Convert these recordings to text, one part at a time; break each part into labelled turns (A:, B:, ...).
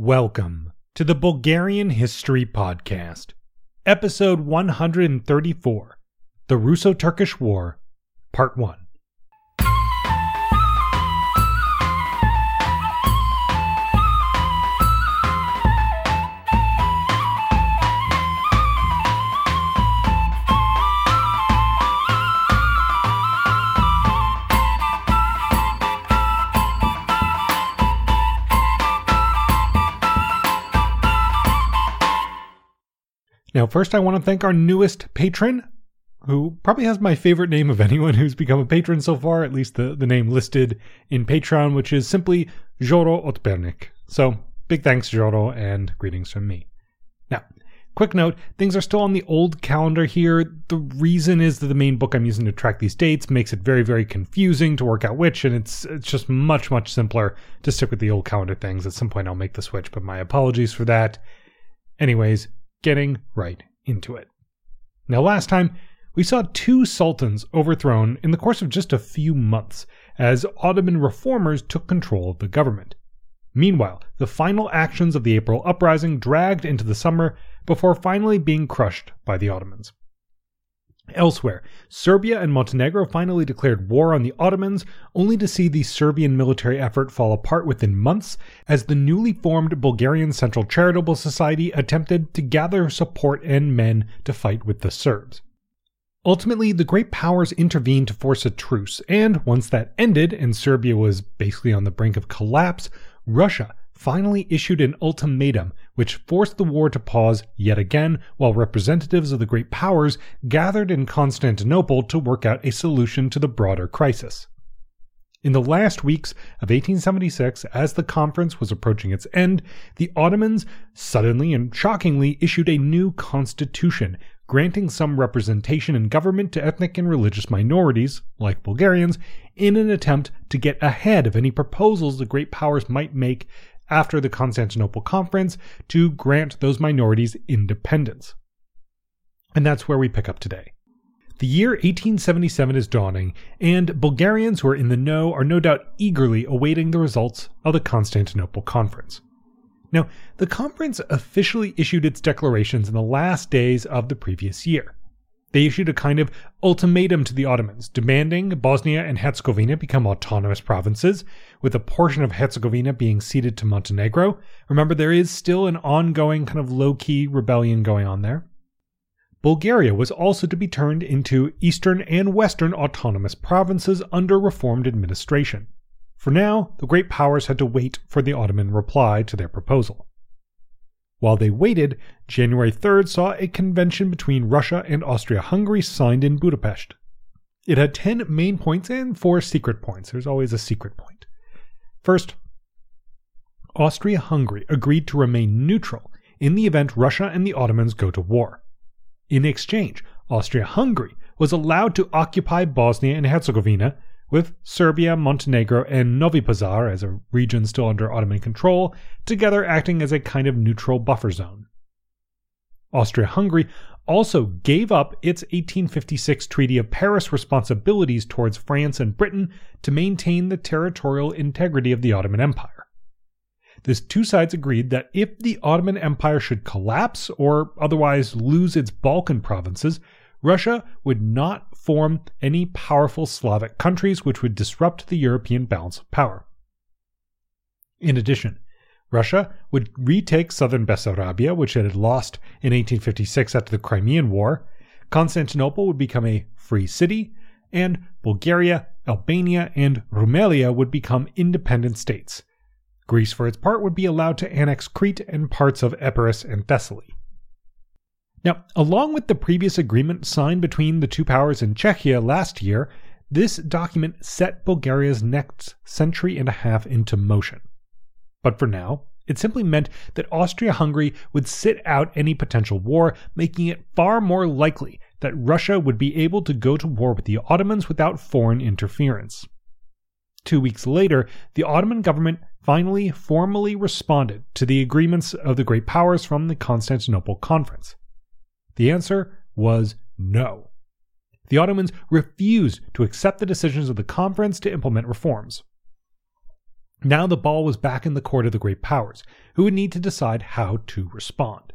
A: Welcome to the Bulgarian History Podcast, Episode 134 The Russo Turkish War, Part 1. First, I want to thank our newest patron, who probably has my favorite name of anyone who's become a patron so far, at least the, the name listed in Patreon, which is simply Joro Otpernik. So, big thanks, Joro, and greetings from me. Now, quick note things are still on the old calendar here. The reason is that the main book I'm using to track these dates makes it very, very confusing to work out which, and it's it's just much, much simpler to stick with the old calendar things. At some point, I'll make the switch, but my apologies for that. Anyways, getting right into it. Now, last time, we saw two sultans overthrown in the course of just a few months as Ottoman reformers took control of the government. Meanwhile, the final actions of the April uprising dragged into the summer before finally being crushed by the Ottomans. Elsewhere, Serbia and Montenegro finally declared war on the Ottomans, only to see the Serbian military effort fall apart within months as the newly formed Bulgarian Central Charitable Society attempted to gather support and men to fight with the Serbs. Ultimately, the great powers intervened to force a truce, and once that ended and Serbia was basically on the brink of collapse, Russia finally issued an ultimatum which forced the war to pause yet again while representatives of the great powers gathered in Constantinople to work out a solution to the broader crisis. In the last weeks of 1876, as the conference was approaching its end, the Ottomans suddenly and shockingly issued a new constitution, granting some representation in government to ethnic and religious minorities, like Bulgarians, in an attempt to get ahead of any proposals the great powers might make after the Constantinople Conference to grant those minorities independence. And that's where we pick up today. The year 1877 is dawning, and Bulgarians who are in the know are no doubt eagerly awaiting the results of the Constantinople Conference. Now, the conference officially issued its declarations in the last days of the previous year. They issued a kind of ultimatum to the Ottomans, demanding Bosnia and Herzegovina become autonomous provinces, with a portion of Herzegovina being ceded to Montenegro. Remember, there is still an ongoing kind of low key rebellion going on there. Bulgaria was also to be turned into eastern and western autonomous provinces under reformed administration. For now, the great powers had to wait for the Ottoman reply to their proposal. While they waited, January 3rd saw a convention between Russia and Austria Hungary signed in Budapest. It had 10 main points and 4 secret points. There's always a secret point. First, Austria Hungary agreed to remain neutral in the event Russia and the Ottomans go to war. In exchange, Austria Hungary was allowed to occupy Bosnia and Herzegovina with Serbia, Montenegro, and Novi Pazar as a region still under Ottoman control, together acting as a kind of neutral buffer zone. Austria Hungary also gave up its 1856 Treaty of Paris responsibilities towards France and Britain to maintain the territorial integrity of the Ottoman Empire. The two sides agreed that if the Ottoman Empire should collapse or otherwise lose its Balkan provinces, Russia would not form any powerful Slavic countries which would disrupt the European balance of power. In addition, Russia would retake southern Bessarabia, which it had lost in 1856 after the Crimean War. Constantinople would become a free city, and Bulgaria, Albania, and Rumelia would become independent states. Greece, for its part, would be allowed to annex Crete and parts of Epirus and Thessaly. Now, along with the previous agreement signed between the two powers in Czechia last year, this document set Bulgaria's next century and a half into motion. But for now, it simply meant that Austria Hungary would sit out any potential war, making it far more likely that Russia would be able to go to war with the Ottomans without foreign interference. Two weeks later, the Ottoman government finally formally responded to the agreements of the great powers from the Constantinople Conference. The answer was no. The Ottomans refused to accept the decisions of the conference to implement reforms. Now the ball was back in the court of the great powers, who would need to decide how to respond.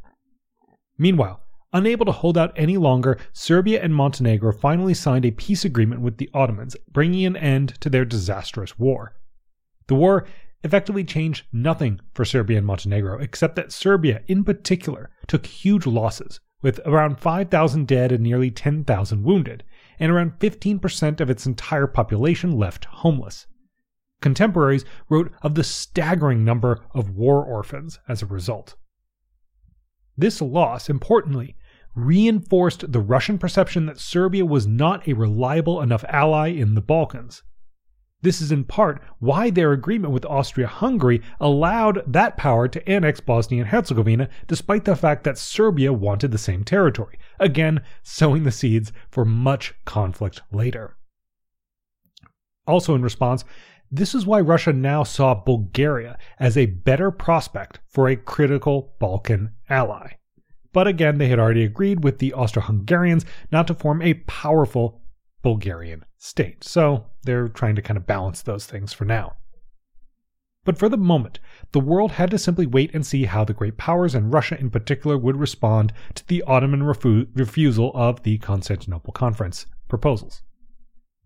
A: Meanwhile, unable to hold out any longer, Serbia and Montenegro finally signed a peace agreement with the Ottomans, bringing an end to their disastrous war. The war effectively changed nothing for Serbia and Montenegro, except that Serbia, in particular, took huge losses, with around 5,000 dead and nearly 10,000 wounded, and around 15% of its entire population left homeless. Contemporaries wrote of the staggering number of war orphans as a result. This loss, importantly, reinforced the Russian perception that Serbia was not a reliable enough ally in the Balkans. This is in part why their agreement with Austria Hungary allowed that power to annex Bosnia and Herzegovina, despite the fact that Serbia wanted the same territory, again, sowing the seeds for much conflict later. Also, in response, this is why Russia now saw Bulgaria as a better prospect for a critical Balkan ally. But again, they had already agreed with the Austro Hungarians not to form a powerful Bulgarian state. So they're trying to kind of balance those things for now. But for the moment, the world had to simply wait and see how the great powers, and Russia in particular, would respond to the Ottoman refu- refusal of the Constantinople Conference proposals.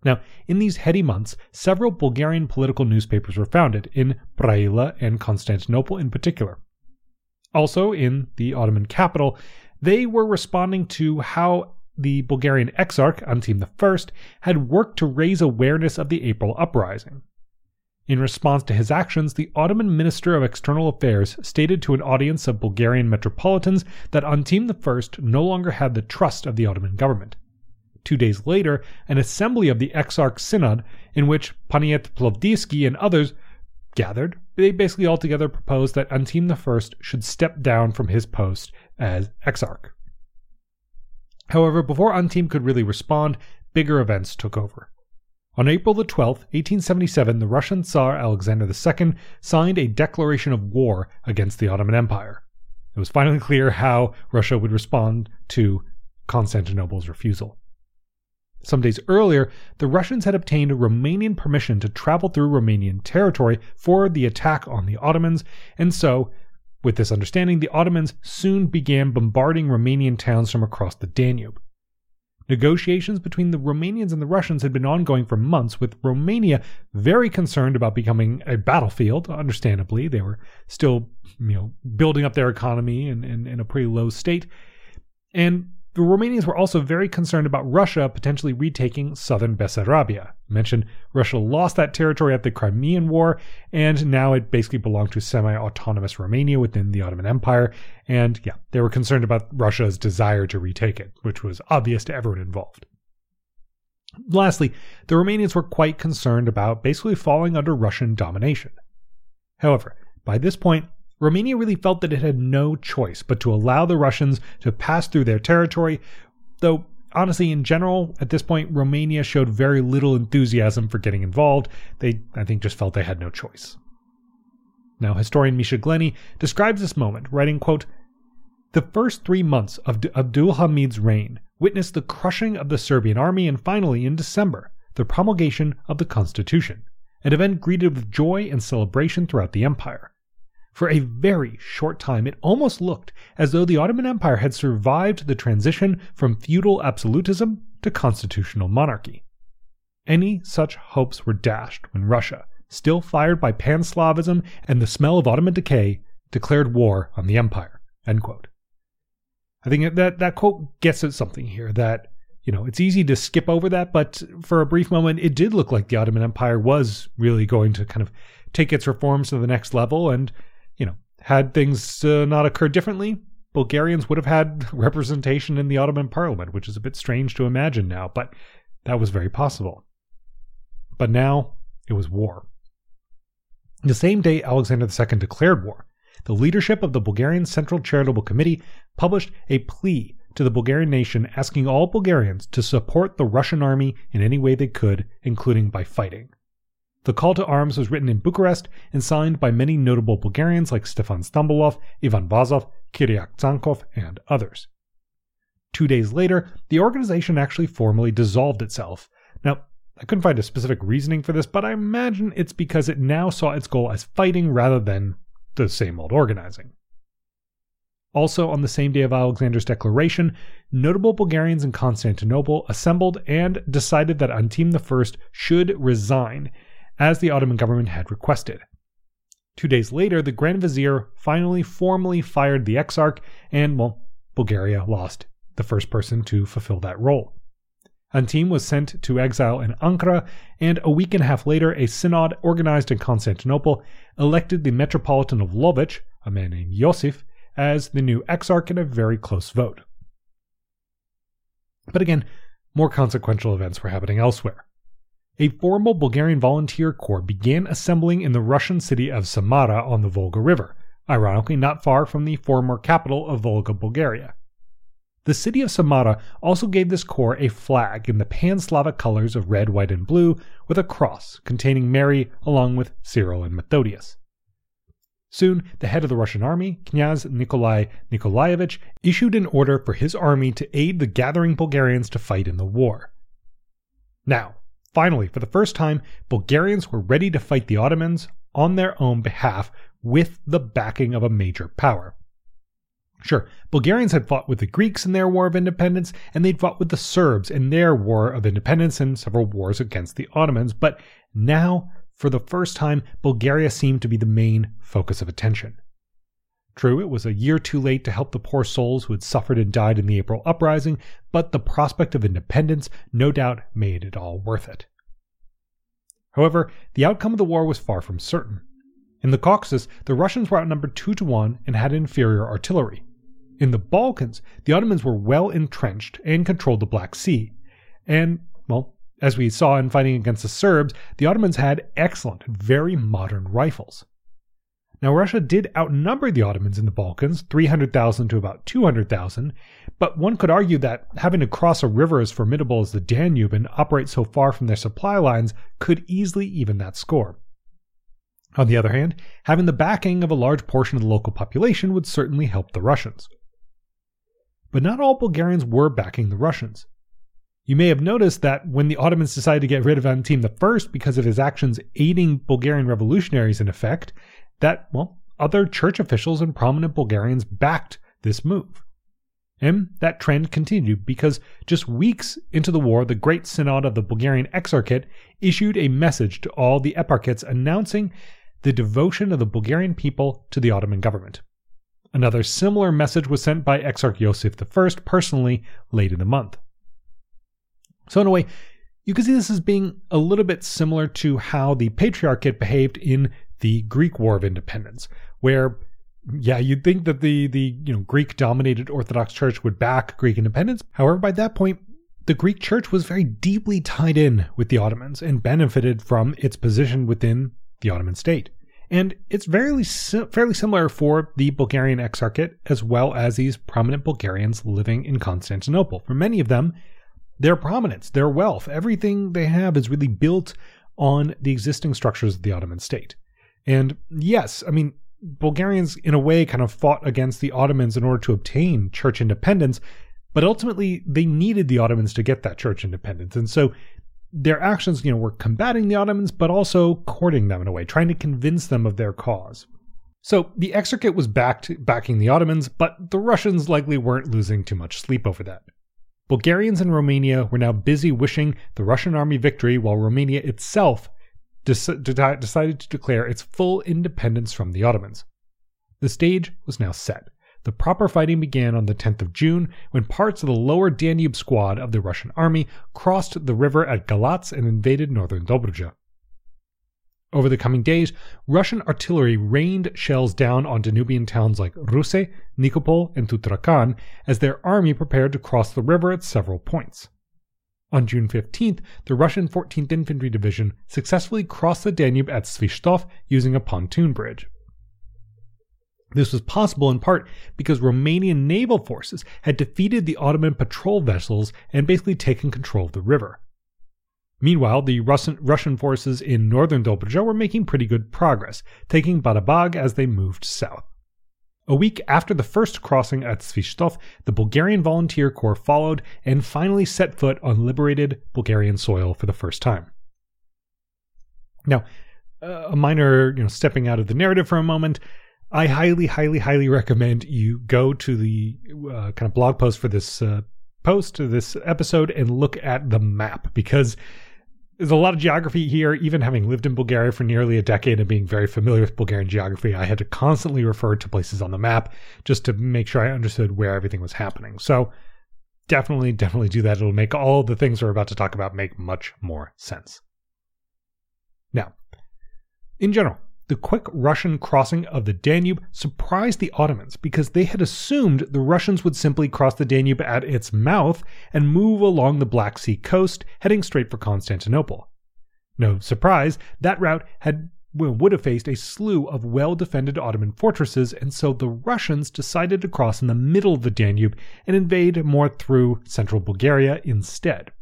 A: Now, in these heady months, several Bulgarian political newspapers were founded, in Brăila and Constantinople in particular. Also, in the Ottoman capital, they were responding to how the Bulgarian Exarch, Antim I, had worked to raise awareness of the April uprising. In response to his actions, the Ottoman Minister of External Affairs stated to an audience of Bulgarian metropolitans that Antim I no longer had the trust of the Ottoman government. Two days later, an assembly of the Exarch Synod, in which Panaret Plovdivski and others gathered, they basically altogether proposed that Antim I should step down from his post as Exarch. However, before Antim could really respond, bigger events took over. On April the 12th, 1877, the Russian Tsar Alexander II signed a declaration of war against the Ottoman Empire. It was finally clear how Russia would respond to Constantinople's refusal. Some days earlier, the Russians had obtained Romanian permission to travel through Romanian territory for the attack on the Ottomans, and so with this understanding, the Ottomans soon began bombarding Romanian towns from across the Danube. Negotiations between the Romanians and the Russians had been ongoing for months, with Romania very concerned about becoming a battlefield. Understandably, they were still, you know, building up their economy in, in, in a pretty low state. And the Romanians were also very concerned about Russia potentially retaking southern Bessarabia. I mentioned Russia lost that territory at the Crimean War, and now it basically belonged to semi autonomous Romania within the Ottoman Empire. And yeah, they were concerned about Russia's desire to retake it, which was obvious to everyone involved. Lastly, the Romanians were quite concerned about basically falling under Russian domination. However, by this point, Romania really felt that it had no choice but to allow the Russians to pass through their territory, though honestly, in general, at this point, Romania showed very little enthusiasm for getting involved. They, I think, just felt they had no choice. Now, historian Misha Glenny describes this moment, writing, quote, The first three months of Abdul Hamid's reign witnessed the crushing of the Serbian army and finally, in December, the promulgation of the Constitution, an event greeted with joy and celebration throughout the empire. For a very short time, it almost looked as though the Ottoman Empire had survived the transition from feudal absolutism to constitutional monarchy. Any such hopes were dashed when Russia, still fired by pan Slavism and the smell of Ottoman decay, declared war on the empire. I think that that quote gets at something here that you know, it's easy to skip over that, but for a brief moment, it did look like the Ottoman Empire was really going to kind of take its reforms to the next level. And you know, had things uh, not occurred differently, Bulgarians would have had representation in the Ottoman parliament, which is a bit strange to imagine now, but that was very possible. But now it was war. The same day Alexander II declared war, the leadership of the Bulgarian Central Charitable Committee published a plea to the Bulgarian nation asking all Bulgarians to support the Russian army in any way they could, including by fighting. The call to arms was written in Bucharest and signed by many notable Bulgarians like Stefan Stambolov, Ivan Vazov, Kyriak Tsankov, and others. Two days later, the organization actually formally dissolved itself. Now, I couldn't find a specific reasoning for this, but I imagine it's because it now saw its goal as fighting rather than the same old organizing. Also, on the same day of Alexander's declaration, notable Bulgarians in Constantinople assembled and decided that Antim I should resign, as the Ottoman government had requested. Two days later, the Grand Vizier finally formally fired the Exarch, and, well, Bulgaria lost the first person to fulfill that role. Antim was sent to exile in Ankara, and a week and a half later, a synod organized in Constantinople elected the Metropolitan of Lovech, a man named Yosif, as the new exarch in a very close vote. But again, more consequential events were happening elsewhere. A formal Bulgarian volunteer corps began assembling in the Russian city of Samara on the Volga River, ironically not far from the former capital of Volga, Bulgaria. The city of Samara also gave this corps a flag in the pan Slavic colors of red, white, and blue, with a cross containing Mary along with Cyril and Methodius. Soon, the head of the Russian army, Knyaz Nikolai Nikolaevich, issued an order for his army to aid the gathering Bulgarians to fight in the war. Now, finally, for the first time, Bulgarians were ready to fight the Ottomans on their own behalf with the backing of a major power. Sure, Bulgarians had fought with the Greeks in their War of Independence, and they'd fought with the Serbs in their War of Independence and several wars against the Ottomans, but now for the first time, Bulgaria seemed to be the main focus of attention. True, it was a year too late to help the poor souls who had suffered and died in the April uprising, but the prospect of independence no doubt made it all worth it. However, the outcome of the war was far from certain. In the Caucasus, the Russians were outnumbered two to one and had inferior artillery. In the Balkans, the Ottomans were well entrenched and controlled the Black Sea. And, well, as we saw in fighting against the Serbs, the Ottomans had excellent, very modern rifles. Now, Russia did outnumber the Ottomans in the Balkans, 300,000 to about 200,000, but one could argue that having to cross a river as formidable as the Danube and operate so far from their supply lines could easily even that score. On the other hand, having the backing of a large portion of the local population would certainly help the Russians. But not all Bulgarians were backing the Russians. You may have noticed that when the Ottomans decided to get rid of Antim I because of his actions aiding Bulgarian revolutionaries in effect, that, well, other church officials and prominent Bulgarians backed this move. And that trend continued because just weeks into the war, the Great Synod of the Bulgarian Exarchate issued a message to all the eparchates announcing the devotion of the Bulgarian people to the Ottoman government. Another similar message was sent by Exarch Yosif I personally late in the month. So, in a way, you can see this as being a little bit similar to how the Patriarchate behaved in the Greek War of Independence, where yeah, you'd think that the the you know Greek dominated Orthodox Church would back Greek independence. However, by that point, the Greek Church was very deeply tied in with the Ottomans and benefited from its position within the Ottoman state. And it's very fairly similar for the Bulgarian Exarchate as well as these prominent Bulgarians living in Constantinople. For many of them, their prominence, their wealth, everything they have is really built on the existing structures of the Ottoman state. And yes, I mean, Bulgarians, in a way, kind of fought against the Ottomans in order to obtain church independence, but ultimately they needed the Ottomans to get that church independence. And so their actions, you know, were combating the Ottomans, but also courting them in a way, trying to convince them of their cause. So the Exarchate was backed, backing the Ottomans, but the Russians likely weren't losing too much sleep over that. Bulgarians in Romania were now busy wishing the Russian army victory while Romania itself decided to declare its full independence from the Ottomans. The stage was now set. The proper fighting began on the 10th of June when parts of the lower Danube squad of the Russian army crossed the river at Galatz and invaded northern Dobruja. Over the coming days, Russian artillery rained shells down on Danubian towns like Ruse, Nikopol, and Tutrakan as their army prepared to cross the river at several points. On June 15th, the Russian 14th Infantry Division successfully crossed the Danube at Svistov using a pontoon bridge. This was possible in part because Romanian naval forces had defeated the Ottoman patrol vessels and basically taken control of the river. Meanwhile, the Russian forces in northern Dobruja were making pretty good progress, taking Babadag as they moved south. A week after the first crossing at Svistov, the Bulgarian Volunteer Corps followed and finally set foot on liberated Bulgarian soil for the first time. Now, a minor, you know, stepping out of the narrative for a moment, I highly, highly, highly recommend you go to the uh, kind of blog post for this uh, post, this episode, and look at the map because there's a lot of geography here. Even having lived in Bulgaria for nearly a decade and being very familiar with Bulgarian geography, I had to constantly refer to places on the map just to make sure I understood where everything was happening. So definitely, definitely do that. It'll make all the things we're about to talk about make much more sense. Now, in general, the quick Russian crossing of the Danube surprised the Ottomans because they had assumed the Russians would simply cross the Danube at its mouth and move along the Black Sea coast, heading straight for Constantinople. No surprise, that route had would have faced a slew of well defended Ottoman fortresses, and so the Russians decided to cross in the middle of the Danube and invade more through central Bulgaria instead.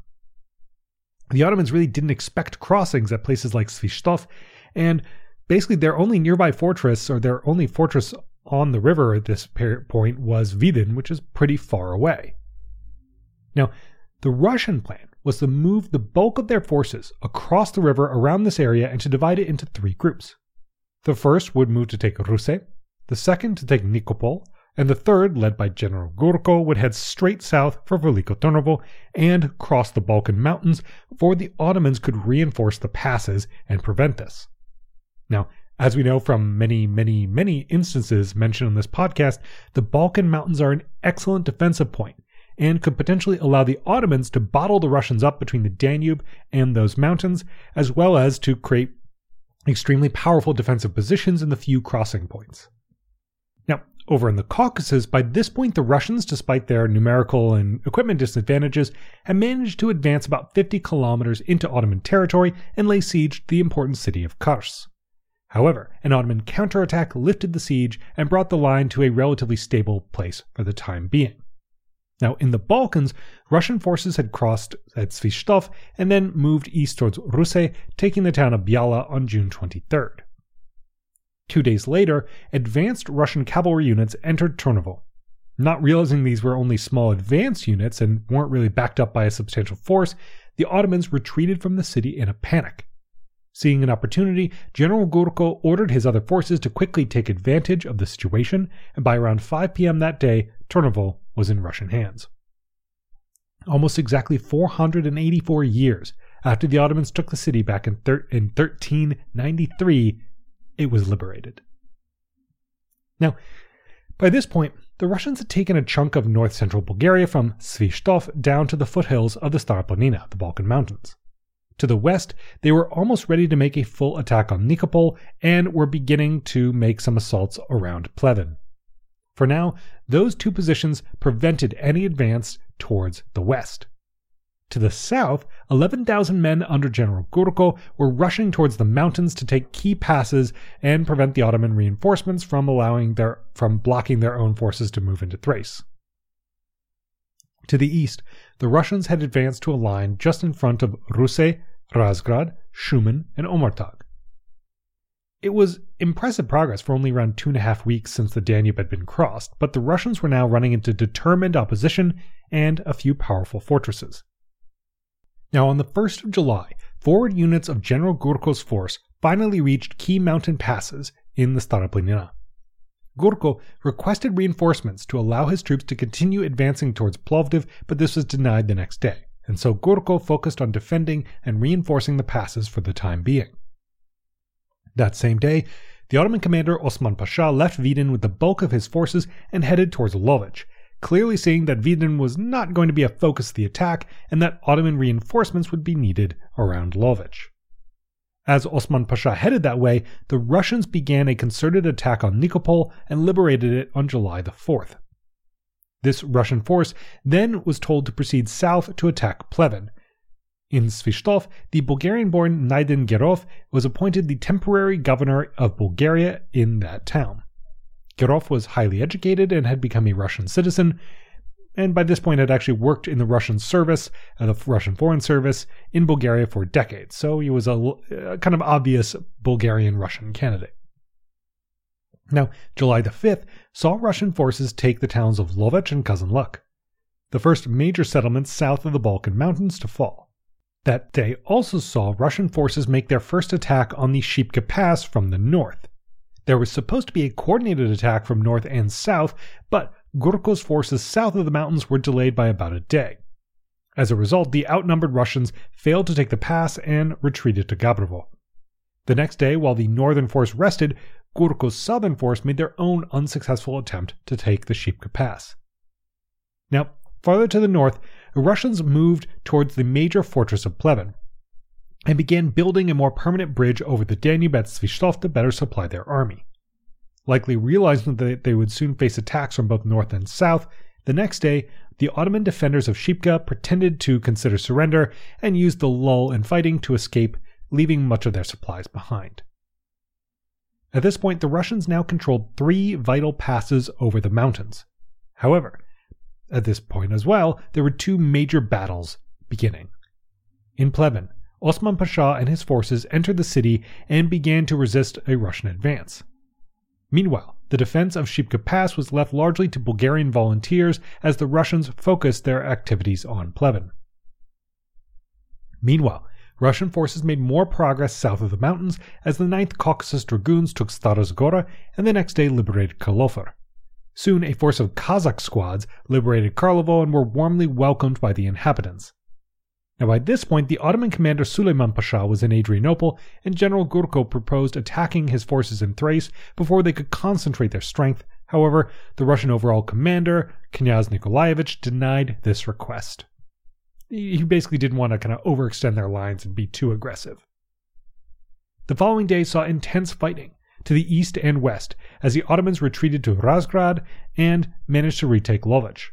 A: The Ottomans really didn't expect crossings at places like Svistov, and basically their only nearby fortress or their only fortress on the river at this point was Vidin, which is pretty far away. Now, the Russian plan was to move the bulk of their forces across the river around this area and to divide it into three groups. The first would move to take Ruse, the second to take Nikopol, and the third, led by General Gurko, would head straight south for Veliko Turnovo and cross the Balkan Mountains before the Ottomans could reinforce the passes and prevent this. Now, as we know from many, many, many instances mentioned on this podcast, the Balkan Mountains are an excellent defensive point and could potentially allow the Ottomans to bottle the Russians up between the Danube and those mountains, as well as to create extremely powerful defensive positions in the few crossing points. Now, over in the Caucasus, by this point, the Russians, despite their numerical and equipment disadvantages, had managed to advance about 50 kilometers into Ottoman territory and lay siege to the important city of Kars. However, an Ottoman counterattack lifted the siege and brought the line to a relatively stable place for the time being. Now, in the Balkans, Russian forces had crossed at Svistov and then moved east towards Ruse, taking the town of Byala on June 23rd. Two days later, advanced Russian cavalry units entered Turnovo. Not realizing these were only small advance units and weren't really backed up by a substantial force, the Ottomans retreated from the city in a panic. Seeing an opportunity, General Gurko ordered his other forces to quickly take advantage of the situation, and by around 5 p.m. that day, Turnovo was in Russian hands. Almost exactly 484 years after the Ottomans took the city back in, thir- in 1393, it was liberated. Now, by this point, the Russians had taken a chunk of north central Bulgaria from Svistov down to the foothills of the Staraplanina, the Balkan Mountains. To the west, they were almost ready to make a full attack on Nikopol and were beginning to make some assaults around Pleven. For now, those two positions prevented any advance towards the west. To the south, 11,000 men under General Gurko were rushing towards the mountains to take key passes and prevent the Ottoman reinforcements from allowing their from blocking their own forces to move into Thrace. To the east, the Russians had advanced to a line just in front of Ruse, Razgrad, Shumen, and Omartag. It was impressive progress for only around two and a half weeks since the Danube had been crossed, but the Russians were now running into determined opposition and a few powerful fortresses. Now, on the 1st of July, forward units of General Gurko's force finally reached key mountain passes in the Staraplanina. Gurko requested reinforcements to allow his troops to continue advancing towards Plovdiv, but this was denied the next day, and so Gurko focused on defending and reinforcing the passes for the time being. That same day, the Ottoman commander Osman Pasha left Vidin with the bulk of his forces and headed towards Lovech, clearly seeing that Vidin was not going to be a focus of the attack and that Ottoman reinforcements would be needed around Lovech. As Osman Pasha headed that way, the Russians began a concerted attack on Nikopol and liberated it on July the 4th. This Russian force then was told to proceed south to attack Pleven. In Svistov, the Bulgarian born Naiden Gerov was appointed the temporary governor of Bulgaria in that town. Gerov was highly educated and had become a Russian citizen, and by this point had actually worked in the Russian service, uh, the Russian Foreign Service, in Bulgaria for decades. So he was a, a kind of obvious Bulgarian Russian candidate. Now, July the 5th saw Russian forces take the towns of Lovech and Kazanluk, the first major settlements south of the Balkan Mountains to fall. That day also saw Russian forces make their first attack on the Shipka Pass from the north. There was supposed to be a coordinated attack from north and south, but Gurko's forces south of the mountains were delayed by about a day. As a result, the outnumbered Russians failed to take the pass and retreated to Gabrovo. The next day, while the northern force rested, Gurko's southern force made their own unsuccessful attempt to take the Shipka Pass. Now, farther to the north, the Russians moved towards the major fortress of Pleven, and began building a more permanent bridge over the Danube at Svistov to better supply their army. Likely realizing that they would soon face attacks from both north and south, the next day, the Ottoman defenders of Shipka pretended to consider surrender and used the lull in fighting to escape, leaving much of their supplies behind. At this point, the Russians now controlled three vital passes over the mountains. However, at this point as well, there were two major battles beginning. In Pleven, Osman Pasha and his forces entered the city and began to resist a Russian advance. Meanwhile, the defense of Shipka Pass was left largely to Bulgarian volunteers as the Russians focused their activities on Pleven. Meanwhile, Russian forces made more progress south of the mountains as the 9th Caucasus Dragoons took Stara Zagora and the next day liberated Kalofer. Soon, a force of Cossack squads liberated Karlovo and were warmly welcomed by the inhabitants. Now, by this point, the Ottoman commander Suleiman Pasha was in Adrianople, and General Gurko proposed attacking his forces in Thrace before they could concentrate their strength. However, the Russian overall commander, Knyaz Nikolaevich, denied this request. He basically didn't want to kind of overextend their lines and be too aggressive. The following day saw intense fighting to the east and west as the Ottomans retreated to Razgrad and managed to retake Lovech.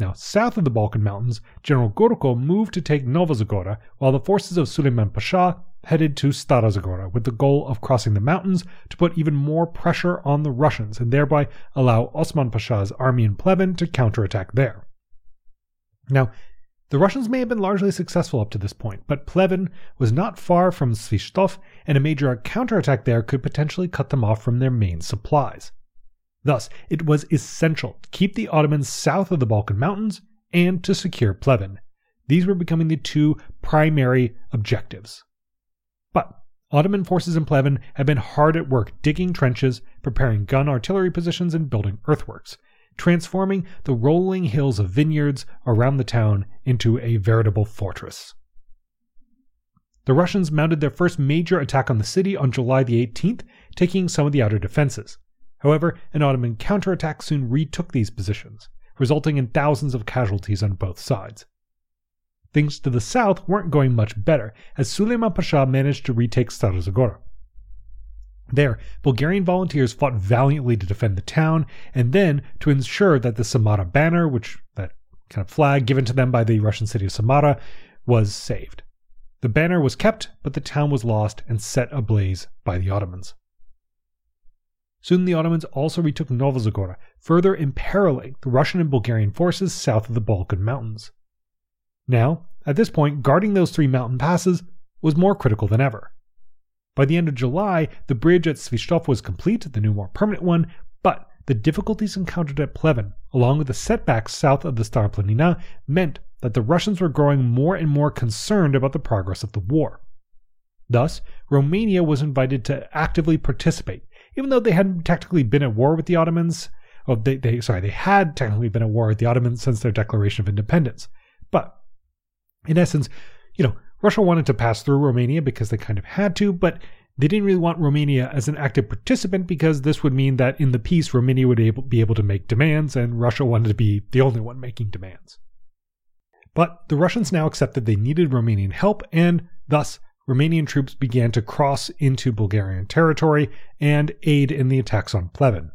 A: Now, south of the Balkan Mountains, General Gurko moved to take Nova Zagora, while the forces of Suleiman Pasha headed to Stara Zagora with the goal of crossing the mountains to put even more pressure on the Russians and thereby allow Osman Pasha's army in Pleven to counterattack there. Now, the Russians may have been largely successful up to this point, but Pleven was not far from Svistov, and a major counterattack there could potentially cut them off from their main supplies. Thus, it was essential to keep the Ottomans south of the Balkan Mountains and to secure Pleven. These were becoming the two primary objectives. But Ottoman forces in Pleven had been hard at work digging trenches, preparing gun artillery positions, and building earthworks, transforming the rolling hills of vineyards around the town into a veritable fortress. The Russians mounted their first major attack on the city on July the 18th, taking some of the outer defenses. However, an Ottoman counterattack soon retook these positions, resulting in thousands of casualties on both sides. Things to the south weren't going much better, as Suleiman Pasha managed to retake Stara. There, Bulgarian volunteers fought valiantly to defend the town, and then to ensure that the Samara banner, which that kind of flag given to them by the Russian city of Samara, was saved. The banner was kept, but the town was lost and set ablaze by the Ottomans. Soon the Ottomans also retook Nova Zagora, further imperiling the Russian and Bulgarian forces south of the Balkan Mountains. Now, at this point, guarding those three mountain passes was more critical than ever. By the end of July, the bridge at Svistov was complete, the new more permanent one, but the difficulties encountered at Pleven, along with the setbacks south of the Stara Planina, meant that the Russians were growing more and more concerned about the progress of the war. Thus, Romania was invited to actively participate, even though they hadn't technically been at war with the Ottomans. Oh, they, they sorry, they had technically been at war with the Ottomans since their declaration of independence. But in essence, you know, Russia wanted to pass through Romania because they kind of had to, but they didn't really want Romania as an active participant because this would mean that in the peace, Romania would able, be able to make demands, and Russia wanted to be the only one making demands. But the Russians now accepted they needed Romanian help, and thus Romanian troops began to cross into Bulgarian territory and aid in the attacks on Pleven.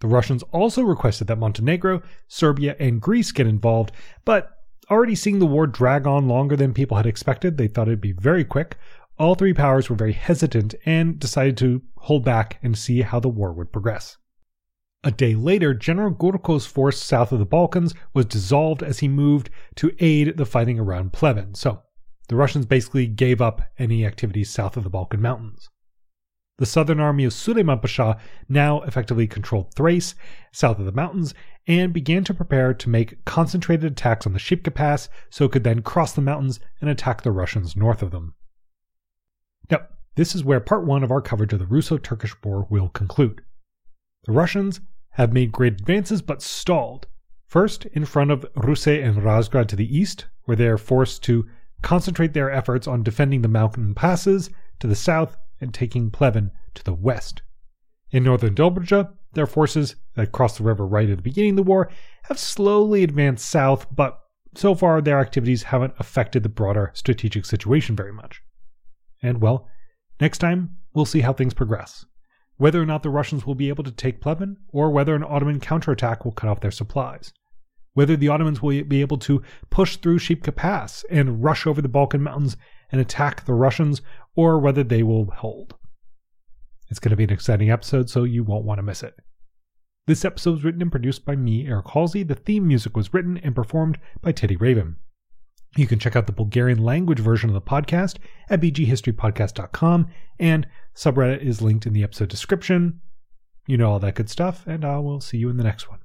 A: The Russians also requested that Montenegro, Serbia, and Greece get involved, but already seeing the war drag on longer than people had expected, they thought it'd be very quick. All three powers were very hesitant and decided to hold back and see how the war would progress. A day later, General Gurko's force south of the Balkans was dissolved as he moved to aid the fighting around Pleven. So, the Russians basically gave up any activities south of the Balkan Mountains. The southern army of Suleiman Pasha now effectively controlled Thrace, south of the mountains, and began to prepare to make concentrated attacks on the Shipka Pass so it could then cross the mountains and attack the Russians north of them. Now, this is where part one of our coverage of the Russo Turkish War will conclude. The Russians have made great advances but stalled. First, in front of Ruse and Razgrad to the east, where they are forced to concentrate their efforts on defending the mountain passes to the south and taking Pleven to the west. In northern Dobruja, their forces that crossed the river right at the beginning of the war have slowly advanced south, but so far their activities haven't affected the broader strategic situation very much. And well, next time we'll see how things progress. Whether or not the Russians will be able to take Pleven, or whether an Ottoman counterattack will cut off their supplies. Whether the Ottomans will be able to push through Shipka Pass and rush over the Balkan Mountains and attack the Russians, or whether they will hold. It's going to be an exciting episode, so you won't want to miss it. This episode was written and produced by me, Eric Halsey. The theme music was written and performed by Teddy Raven. You can check out the Bulgarian language version of the podcast at bghistorypodcast.com, and subreddit is linked in the episode description. You know all that good stuff, and I will see you in the next one.